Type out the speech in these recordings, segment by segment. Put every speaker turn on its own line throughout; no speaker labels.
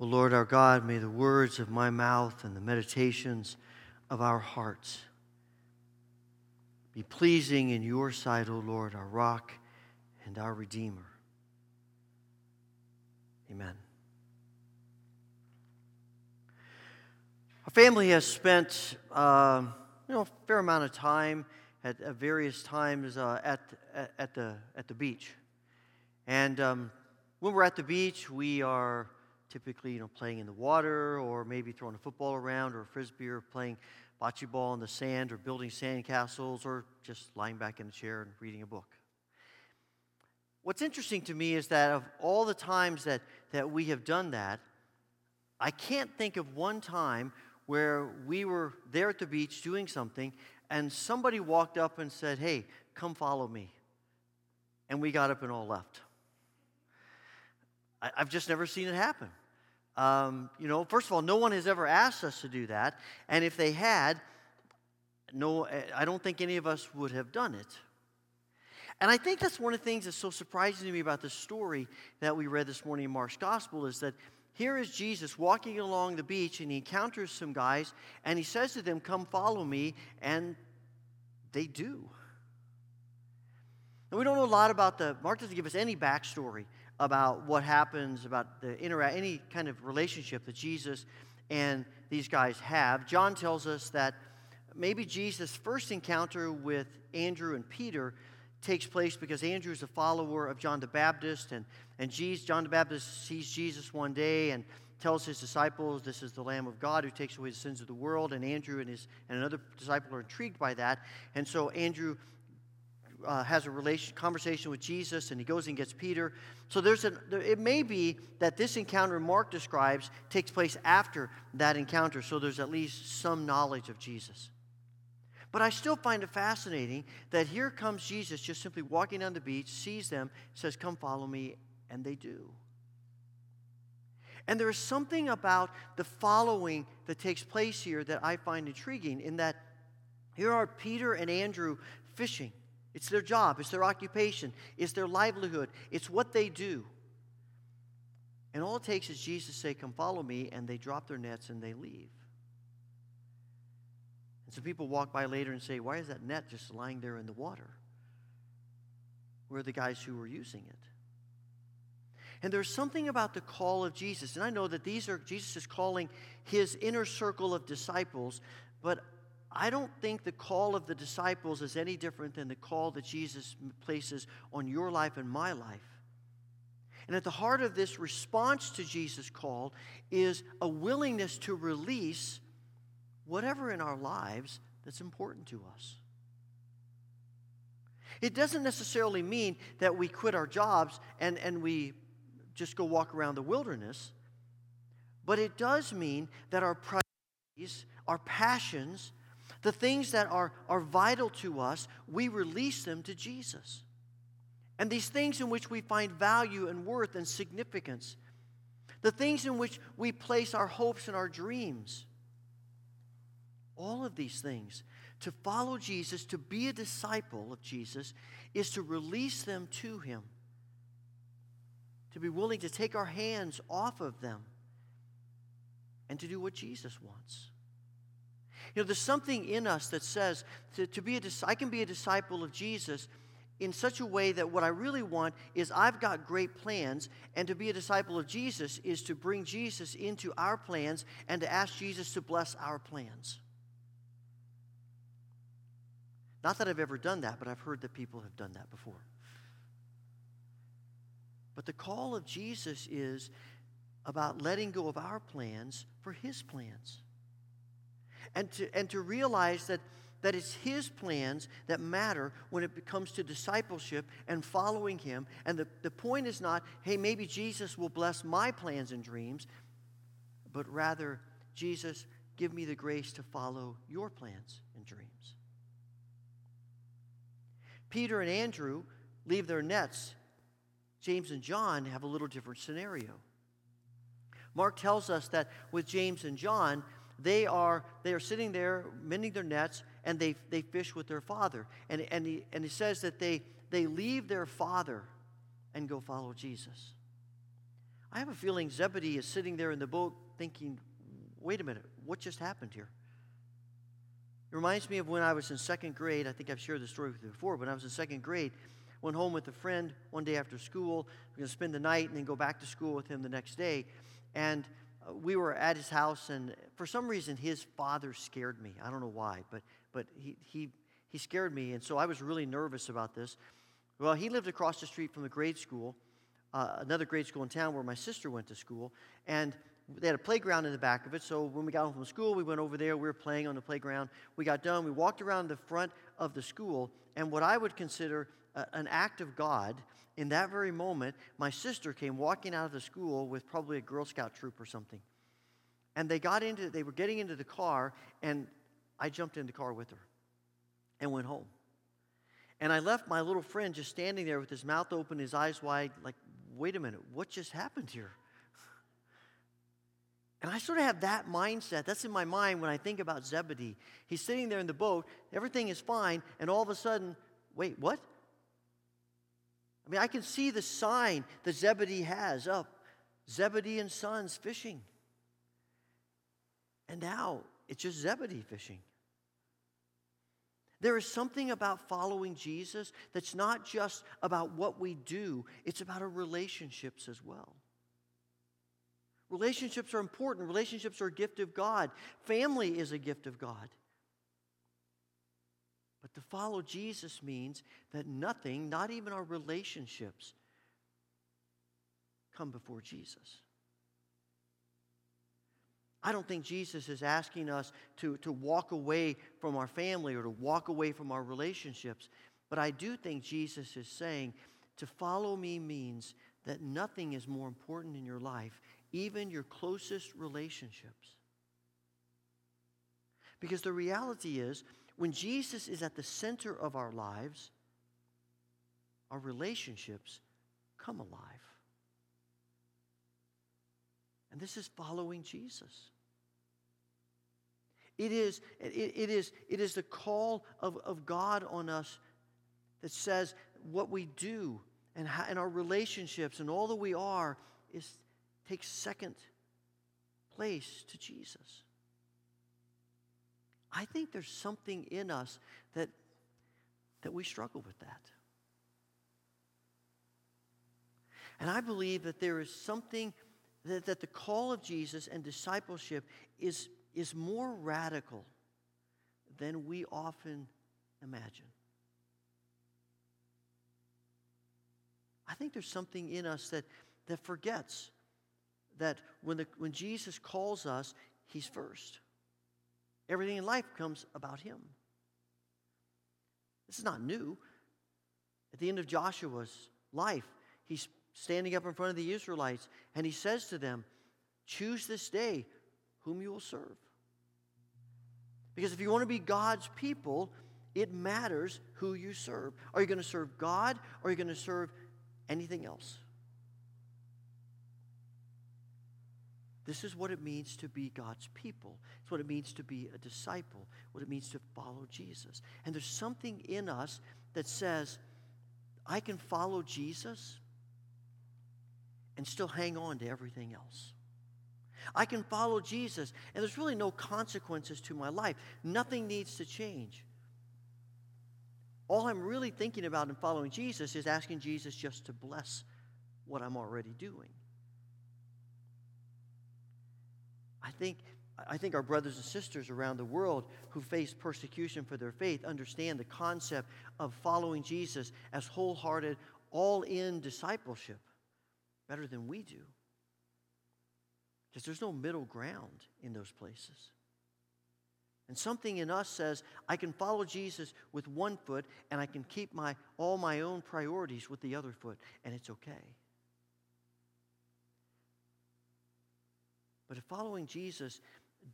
O Lord our God, may the words of my mouth and the meditations of our hearts be pleasing in your sight, O Lord, our rock and our Redeemer. Amen. Our family has spent uh, you know, a fair amount of time at, at various times uh, at, at, the, at the beach. And um, when we're at the beach, we are typically you know, playing in the water or maybe throwing a football around or a frisbee or playing bocce ball in the sand or building sand castles or just lying back in a chair and reading a book. What's interesting to me is that of all the times that, that we have done that, I can't think of one time where we were there at the beach doing something and somebody walked up and said, Hey, come follow me. And we got up and all left. I, have just never seen it happen. Um, you know, first of all, no one has ever asked us to do that. And if they had, no, I don't think any of us would have done it. And I think that's one of the things that's so surprising to me about the story that we read this morning in Mark's Gospel is that here is Jesus walking along the beach and he encounters some guys and he says to them, Come follow me. And they do. And we don't know a lot about the, Mark doesn't give us any backstory about what happens, about the interact, any kind of relationship that Jesus and these guys have. John tells us that maybe Jesus' first encounter with Andrew and Peter takes place because Andrew is a follower of John the Baptist, and, and Jesus, John the Baptist sees Jesus one day and tells his disciples, This is the Lamb of God who takes away the sins of the world. And Andrew and, his, and another disciple are intrigued by that. And so Andrew uh, has a relation, conversation with Jesus and he goes and gets Peter. So there's a, there, it may be that this encounter Mark describes takes place after that encounter, so there's at least some knowledge of Jesus. But I still find it fascinating that here comes Jesus just simply walking on the beach, sees them, says, Come follow me, and they do. And there is something about the following that takes place here that I find intriguing in that here are Peter and Andrew fishing. It's their job, it's their occupation, it's their livelihood, it's what they do. And all it takes is Jesus say, Come follow me, and they drop their nets and they leave. And some people walk by later and say, Why is that net just lying there in the water? Where are the guys who were using it? And there's something about the call of Jesus. And I know that these are, Jesus is calling his inner circle of disciples, but I don't think the call of the disciples is any different than the call that Jesus places on your life and my life. And at the heart of this response to Jesus' call is a willingness to release whatever in our lives that's important to us. It doesn't necessarily mean that we quit our jobs and, and we just go walk around the wilderness, but it does mean that our priorities, our passions, the things that are, are vital to us, we release them to Jesus. And these things in which we find value and worth and significance, the things in which we place our hopes and our dreams, all of these things. To follow Jesus, to be a disciple of Jesus, is to release them to Him, to be willing to take our hands off of them, and to do what Jesus wants. You know, there's something in us that says to, to be a I can be a disciple of Jesus in such a way that what I really want is I've got great plans, and to be a disciple of Jesus is to bring Jesus into our plans and to ask Jesus to bless our plans. Not that I've ever done that, but I've heard that people have done that before. But the call of Jesus is about letting go of our plans for his plans. And to, and to realize that, that it's his plans that matter when it comes to discipleship and following him. And the, the point is not, hey, maybe Jesus will bless my plans and dreams, but rather, Jesus, give me the grace to follow your plans and dreams. Peter and Andrew leave their nets. James and John have a little different scenario. Mark tells us that with James and John, they are, they are sitting there mending their nets and they, they fish with their father. And, and, he, and he says that they, they leave their father and go follow Jesus. I have a feeling Zebedee is sitting there in the boat thinking, wait a minute, what just happened here? It reminds me of when I was in second grade. I think I've shared this story with you before. When I was in second grade, went home with a friend one day after school. We are going to spend the night and then go back to school with him the next day. And we were at his house, and for some reason, his father scared me. I don't know why, but, but he, he, he scared me. And so I was really nervous about this. Well, he lived across the street from the grade school, uh, another grade school in town where my sister went to school. And they had a playground in the back of it. So when we got home from school, we went over there. We were playing on the playground. We got done. We walked around the front of the school. And what I would consider an act of God, in that very moment, my sister came walking out of the school with probably a Girl Scout troop or something. And they got into, they were getting into the car, and I jumped in the car with her and went home. And I left my little friend just standing there with his mouth open, his eyes wide, like, wait a minute, what just happened here? And I sort of have that mindset. That's in my mind when I think about Zebedee. He's sitting there in the boat, everything is fine, and all of a sudden, wait, what? I mean, I can see the sign that Zebedee has up Zebedee and Sons fishing. And now it's just Zebedee fishing. There is something about following Jesus that's not just about what we do, it's about our relationships as well. Relationships are important. Relationships are a gift of God. Family is a gift of God. But to follow Jesus means that nothing, not even our relationships, come before Jesus. I don't think Jesus is asking us to, to walk away from our family or to walk away from our relationships. But I do think Jesus is saying to follow me means that nothing is more important in your life even your closest relationships. Because the reality is, when Jesus is at the center of our lives, our relationships come alive. And this is following Jesus. It is, it, it, is, it is the call of, of God on us that says what we do and, how, and our relationships and all that we are is takes second place to Jesus. I think there's something in us that, that we struggle with that. And I believe that there is something that, that the call of Jesus and discipleship is, is more radical than we often imagine. I think there's something in us that, that forgets that when, the, when Jesus calls us, He's first. Everything in life comes about Him. This is not new. At the end of Joshua's life, he's standing up in front of the Israelites and he says to them, Choose this day whom you will serve. Because if you want to be God's people, it matters who you serve. Are you going to serve God or are you going to serve anything else? This is what it means to be God's people. It's what it means to be a disciple, what it means to follow Jesus. And there's something in us that says, I can follow Jesus and still hang on to everything else. I can follow Jesus, and there's really no consequences to my life. Nothing needs to change. All I'm really thinking about in following Jesus is asking Jesus just to bless what I'm already doing. I think, I think our brothers and sisters around the world who face persecution for their faith understand the concept of following Jesus as wholehearted, all in discipleship better than we do. Because there's no middle ground in those places. And something in us says, I can follow Jesus with one foot and I can keep my, all my own priorities with the other foot, and it's okay. But following Jesus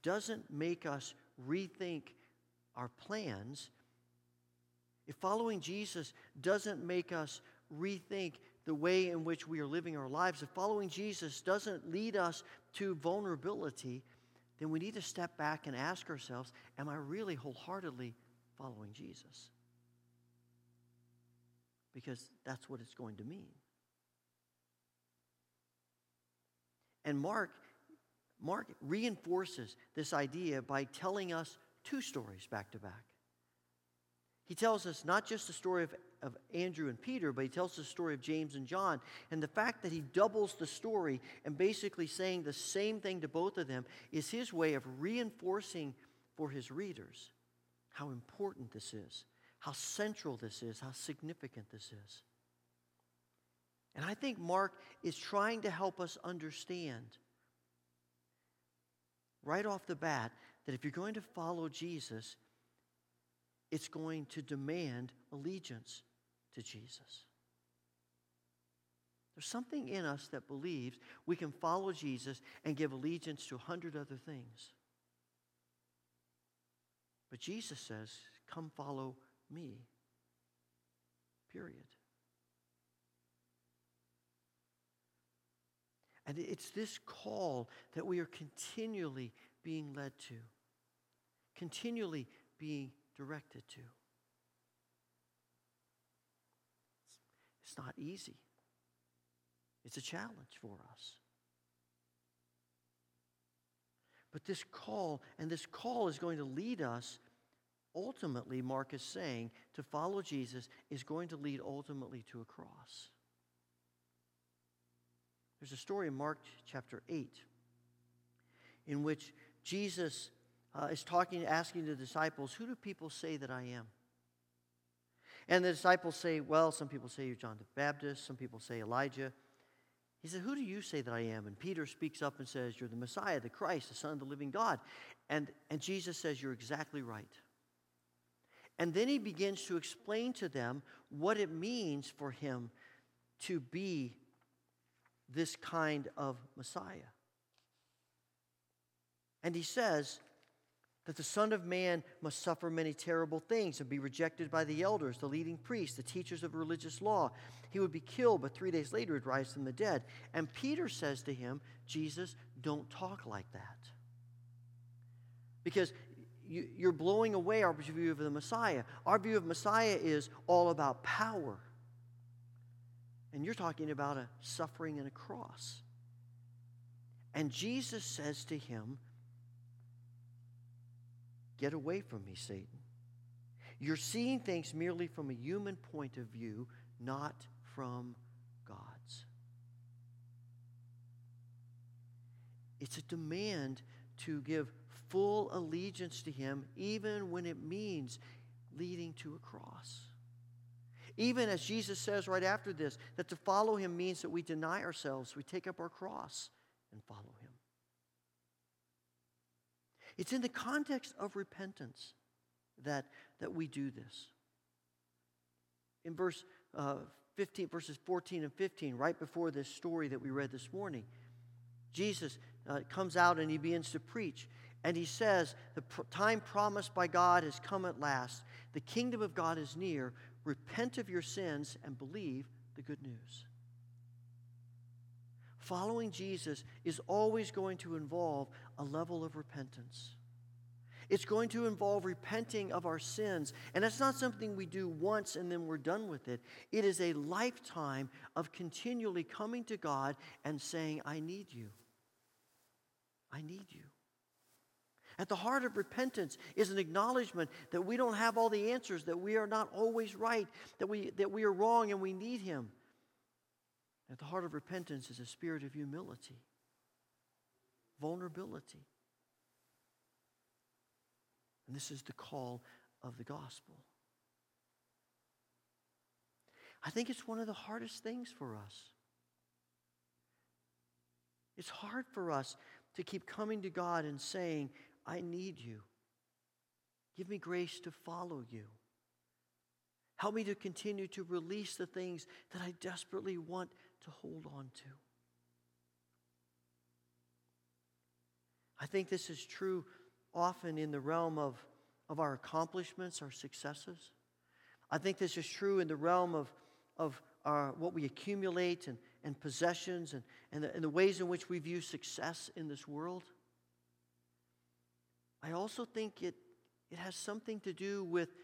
doesn't make us rethink our plans, if following Jesus doesn't make us rethink the way in which we are living our lives, if following Jesus doesn't lead us to vulnerability, then we need to step back and ask ourselves Am I really wholeheartedly following Jesus? Because that's what it's going to mean. And Mark, Mark reinforces this idea by telling us two stories back to back. He tells us not just the story of, of Andrew and Peter, but he tells the story of James and John. And the fact that he doubles the story and basically saying the same thing to both of them is his way of reinforcing for his readers how important this is, how central this is, how significant this is. And I think Mark is trying to help us understand right off the bat that if you're going to follow Jesus, it's going to demand allegiance to Jesus. There's something in us that believes we can follow Jesus and give allegiance to a hundred other things. But Jesus says, Come follow me. Period. And it's this call that we are continually being led to, continually being directed to. It's not easy, it's a challenge for us. But this call, and this call is going to lead us, ultimately, Mark is saying, to follow Jesus is going to lead ultimately to a cross. There's a story in Mark chapter 8 in which Jesus uh, is talking, asking the disciples, Who do people say that I am? And the disciples say, Well, some people say you're John the Baptist, some people say Elijah. He said, Who do you say that I am? And Peter speaks up and says, You're the Messiah, the Christ, the Son of the living God. And, and Jesus says, You're exactly right. And then he begins to explain to them what it means for him to be this kind of Messiah. And he says, that the Son of Man must suffer many terrible things and be rejected by the elders, the leading priests, the teachers of religious law. He would be killed, but three days later would rise from the dead. And Peter says to him, Jesus, don't talk like that. Because you, are blowing away our view of the Messiah. Our view of Messiah is all about power. And you're talking about a suffering and a cross. And Jesus says to him, Get away from me, Satan. You're seeing things merely from a human point of view, not from God's. It's a demand to give full allegiance to Him, even when it means leading to a cross. Even as Jesus says right after this, that to follow Him means that we deny ourselves, we take up our cross and follow Him. It's in the context of repentance that, that we do this. In verse uh, 15, verses 14 and 15, right before this story that we read this morning, Jesus uh, comes out and he begins to preach. And he says, The pr- time promised by God has come at last. The kingdom of God is near. Repent of your sins and believe the good news. Following Jesus is always going to involve a level of repentance. It's going to involve repenting of our sins. And that's not something we do once and then we're done with it. It is a lifetime of continually coming to God and saying, I need you. I need you. At the heart of repentance is an acknowledgement that we don't have all the answers, that we are not always right, that we, that we are wrong and we need Him. At the heart of repentance is a spirit of humility, vulnerability. And this is the call of the gospel. I think it's one of the hardest things for us. It's hard for us to keep coming to God and saying, I need you. Give me grace to follow you. Help me to continue to release the things that I desperately want to hold on to. I think this is true often in the realm of, of our accomplishments, our successes. I think this is true in the realm of, of our, what we accumulate and, and possessions and, and the, and the ways in which we view success in this world. I also think it, it has something to do with,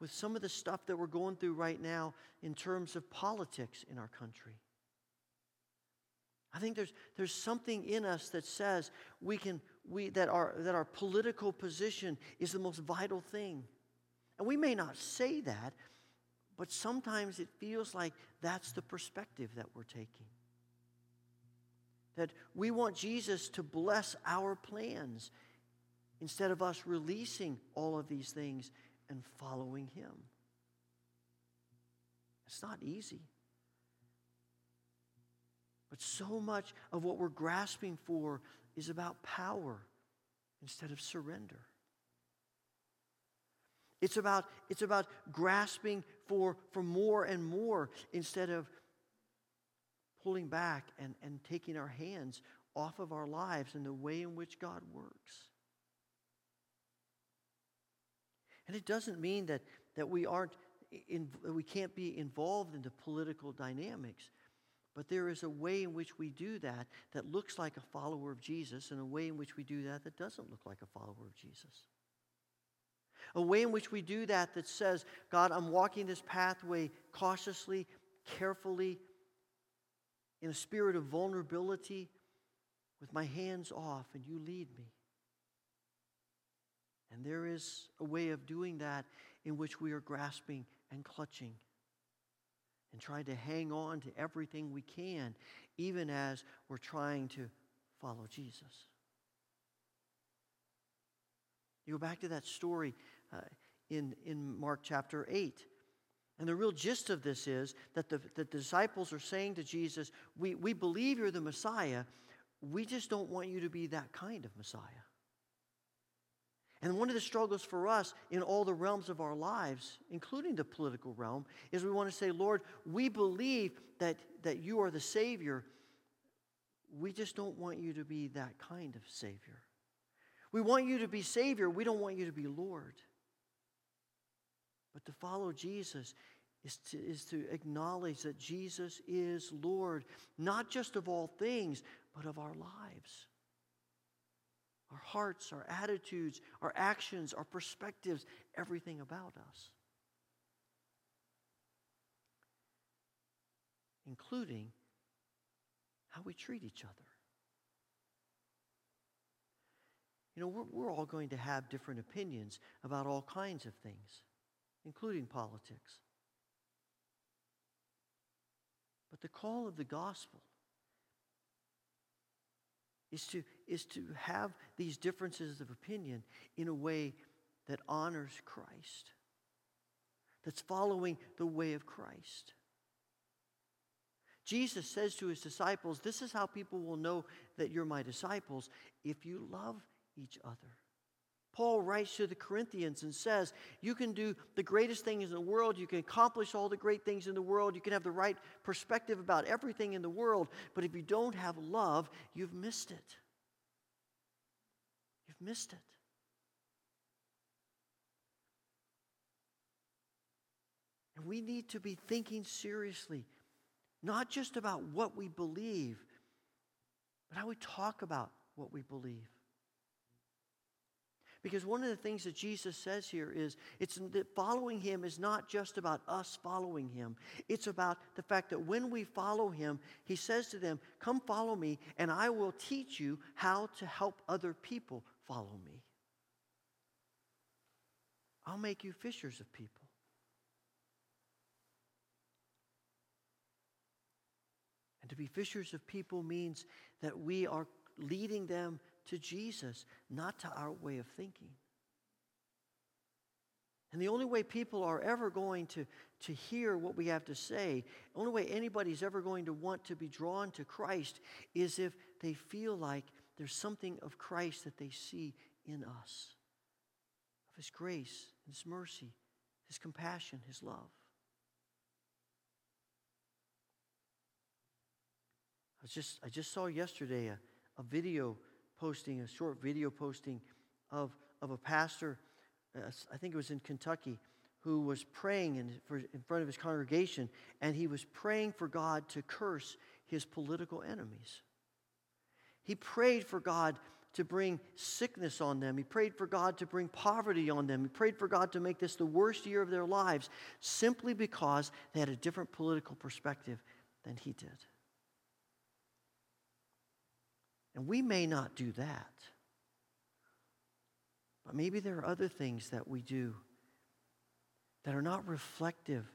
with some of the stuff that we're going through right now in terms of politics in our country. I think there's, there's something in us that says we can, we, that, our, that our political position is the most vital thing. And we may not say that, but sometimes it feels like that's the perspective that we're taking. That we want Jesus to bless our plans instead of us releasing all of these things and following Him. It's not easy. But so much of what we're grasping for is about power instead of surrender. It's about, it's about grasping for, for more and more instead of pulling back and, and taking our hands off of our lives and the way in which God works. And it doesn't mean that, that we aren't in, we can't be involved in the political dynamics. But there is a way in which we do that that looks like a follower of Jesus, and a way in which we do that that doesn't look like a follower of Jesus. A way in which we do that that says, God, I'm walking this pathway cautiously, carefully, in a spirit of vulnerability, with my hands off, and you lead me. And there is a way of doing that in which we are grasping and clutching and trying to hang on to everything we can, even as we're trying to follow Jesus. You go back to that story uh, in, in Mark chapter 8. And the real gist of this is that the, the disciples are saying to Jesus, we, we believe you're the Messiah. We just don't want you to be that kind of Messiah. And one of the struggles for us in all the realms of our lives, including the political realm, is we want to say, Lord, we believe that, that you are the Savior. We just don't want you to be that kind of Savior. We want you to be Savior. We don't want you to be Lord. But to follow Jesus is to, is to acknowledge that Jesus is Lord, not just of all things, but of our lives our hearts, our attitudes, our actions, our perspectives, everything about us. Including how we treat each other. You know, we're, we're all going to have different opinions about all kinds of things, including politics. But the call of the gospel is to, is to have these differences of opinion in a way that honors Christ, that's following the way of Christ. Jesus says to his disciples, This is how people will know that you're my disciples if you love each other. Paul writes to the Corinthians and says, You can do the greatest things in the world. You can accomplish all the great things in the world. You can have the right perspective about everything in the world. But if you don't have love, you've missed it. You've missed it. And we need to be thinking seriously, not just about what we believe, but how we talk about what we believe. Because one of the things that Jesus says here is it's that following him is not just about us following him. It's about the fact that when we follow him, he says to them, Come follow me, and I will teach you how to help other people follow me. I'll make you fishers of people. And to be fishers of people means that we are leading them to Jesus, not to our way of thinking. And the only way people are ever going to, to hear what we have to say, the only way anybody's ever going to want to be drawn to Christ is if they feel like there's something of Christ that they see in us of His grace, His mercy, His compassion, His love. I, just, I just saw yesterday a, a video posting, a short video posting of, of a pastor, uh, I think it was in Kentucky, who was praying in, for, in front of his congregation, and he was praying for God to curse his political enemies. He prayed for God to bring sickness on them. He prayed for God to bring poverty on them. He prayed for God to make this the worst year of their lives simply because they had a different political perspective than he did. And we may not do that. But maybe there are other things that we do that are not reflective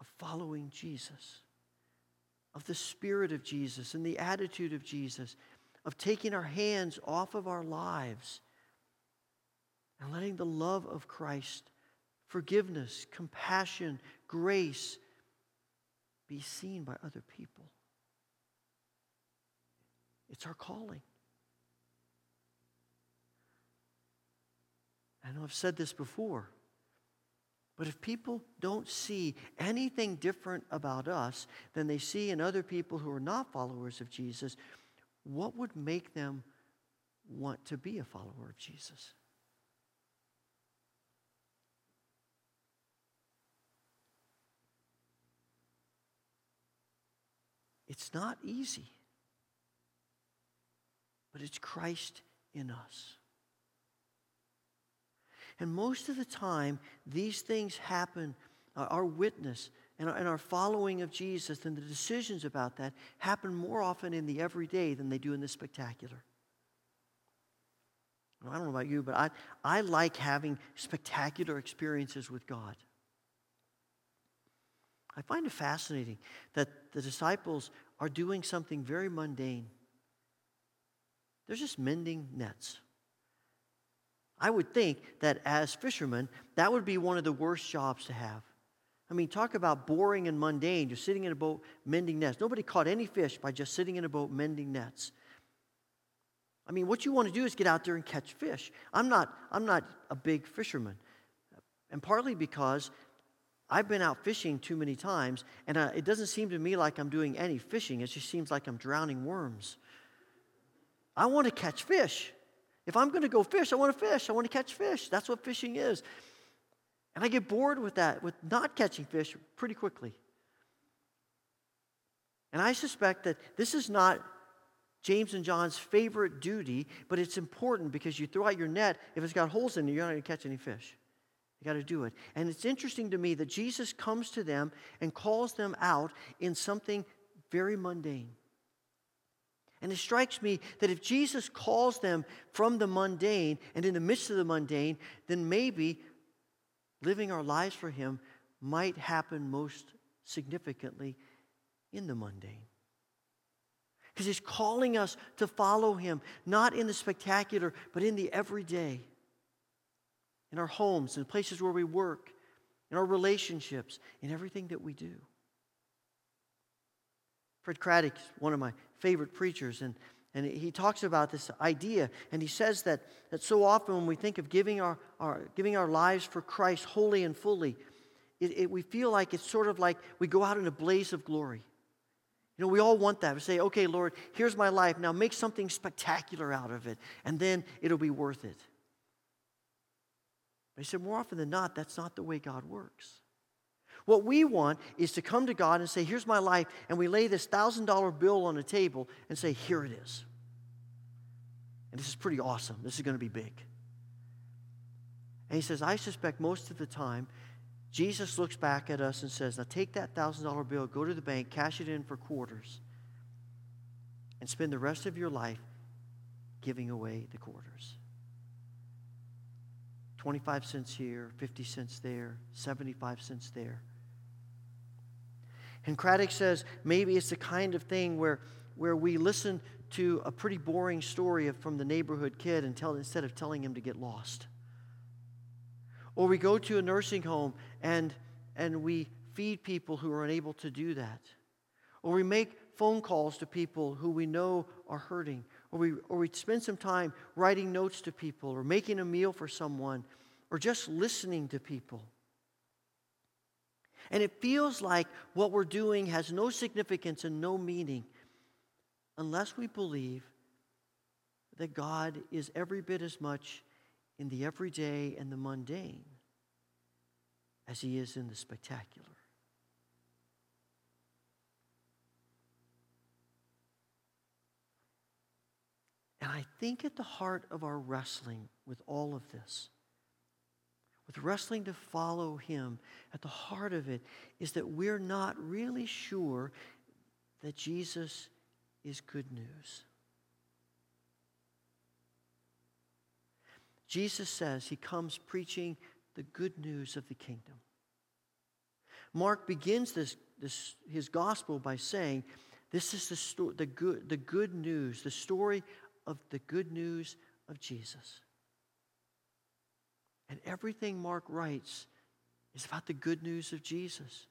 of following Jesus, of the Spirit of Jesus and the attitude of Jesus, of taking our hands off of our lives and letting the love of Christ, forgiveness, compassion, grace be seen by other people. It's our calling. I know I've said this before, but if people don't see anything different about us than they see in other people who are not followers of Jesus, what would make them want to be a follower of Jesus? It's not easy, but it's Christ in us. And most of the time, these things happen, uh, our witness and our, and our following of Jesus and the decisions about that happen more often in the everyday than they do in the spectacular. I don't know about you, but I, I like having spectacular experiences with God. I find it fascinating that the disciples are doing something very mundane. They're just mending nets. I would think that as fishermen, that would be one of the worst jobs to have. I mean, talk about boring and mundane. You're sitting in a boat mending nets. Nobody caught any fish by just sitting in a boat mending nets. I mean, what you want to do is get out there and catch fish. I'm not, I'm not a big fisherman. And partly because I've been out fishing too many times, and uh, it doesn't seem to me like I'm doing any fishing. It just seems like I'm drowning worms. I want to catch fish. If I'm going to go fish, I want to fish. I want to catch fish. That's what fishing is. And I get bored with that, with not catching fish pretty quickly. And I suspect that this is not James and John's favorite duty, but it's important because you throw out your net, if it's got holes in it, you're not going to catch any fish. You got to do it. And it's interesting to me that Jesus comes to them and calls them out in something very mundane. And it strikes me that if Jesus calls them from the mundane and in the midst of the mundane, then maybe living our lives for Him might happen most significantly in the mundane. Because He's calling us to follow Him, not in the spectacular, but in the everyday. In our homes, in places where we work, in our relationships, in everything that we do. Fred Craddock, one of my favorite preachers, and, and he talks about this idea, and he says that, that so often when we think of giving our, our, giving our lives for Christ wholly and fully, it, it, we feel like it's sort of like we go out in a blaze of glory. You know, we all want that. We say, okay, Lord, here's my life. Now make something spectacular out of it, and then it'll be worth it. But he said, more often than not, that's not the way God works. What we want is to come to God and say, Here's my life, and we lay this $1,000 bill on a table and say, Here it is. And this is pretty awesome. This is going to be big. And he says, I suspect most of the time, Jesus looks back at us and says, Now take that $1,000 bill, go to the bank, cash it in for quarters, and spend the rest of your life giving away the quarters. 25 cents here, 50 cents there, 75 cents there. And Craddock says maybe it's the kind of thing where, where we listen to a pretty boring story from the neighborhood kid and tell, instead of telling him to get lost. Or we go to a nursing home and, and we feed people who are unable to do that. Or we make phone calls to people who we know are hurting. Or we, or we spend some time writing notes to people or making a meal for someone or just listening to people. And it feels like what we're doing has no significance and no meaning unless we believe that God is every bit as much in the everyday and the mundane as he is in the spectacular. And I think at the heart of our wrestling with all of this with wrestling to follow Him, at the heart of it is that we're not really sure that Jesus is good news. Jesus says He comes preaching the good news of the kingdom. Mark begins this, this, his gospel by saying, This is the, sto- the, good, the good news, the story of the good news of Jesus. And everything Mark writes is about the good news of Jesus.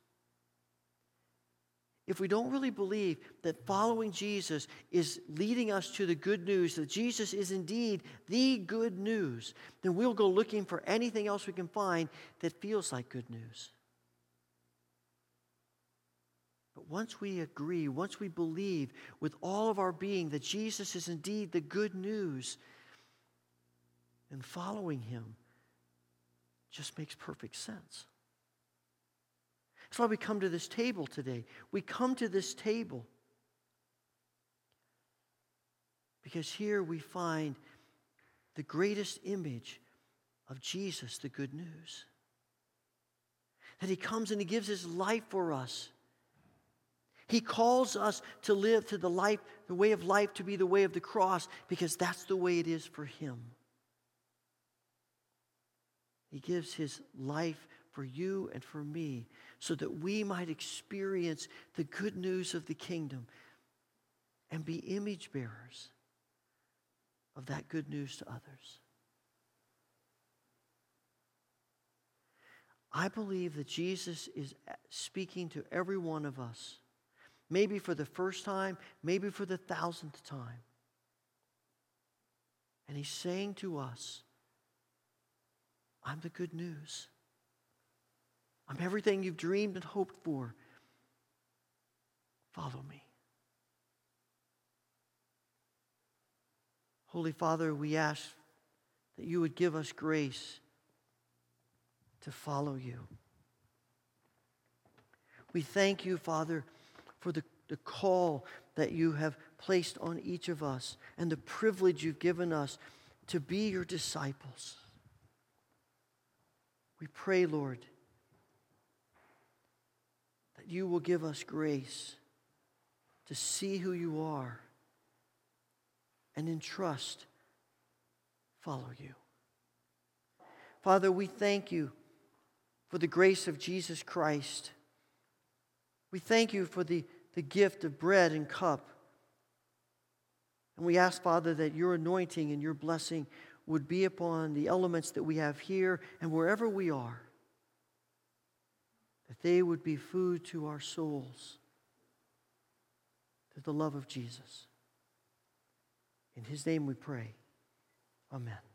If we don't really believe that following Jesus is leading us to the good news, that Jesus is indeed the good news, then we'll go looking for anything else we can find that feels like good news. But once we agree, once we believe with all of our being that Jesus is indeed the good news, then following him just makes perfect sense. That's why we come to this table today. We come to this table because here we find the greatest image of Jesus, the good news. That he comes and he gives his life for us. He calls us to live to the life, the way of life to be the way of the cross, because that's the way it is for him. He gives his life for you and for me so that we might experience the good news of the kingdom and be image bearers of that good news to others. I believe that Jesus is speaking to every one of us, maybe for the first time, maybe for the thousandth time. And he's saying to us, I'm the good news. I'm everything you've dreamed and hoped for. Follow me. Holy Father, we ask that you would give us grace to follow you. We thank you, Father, for the, the call that you have placed on each of us and the privilege you've given us to be your disciples. We pray, Lord that you will give us grace to see who you are and in trust follow you. Father, we thank you for the grace of Jesus Christ. We thank you for the, the gift of bread and cup. And we ask, Father, that your anointing and your blessing would be upon the elements that we have here and wherever we are that they would be food to our souls to the love of Jesus. In his name we pray. Amen.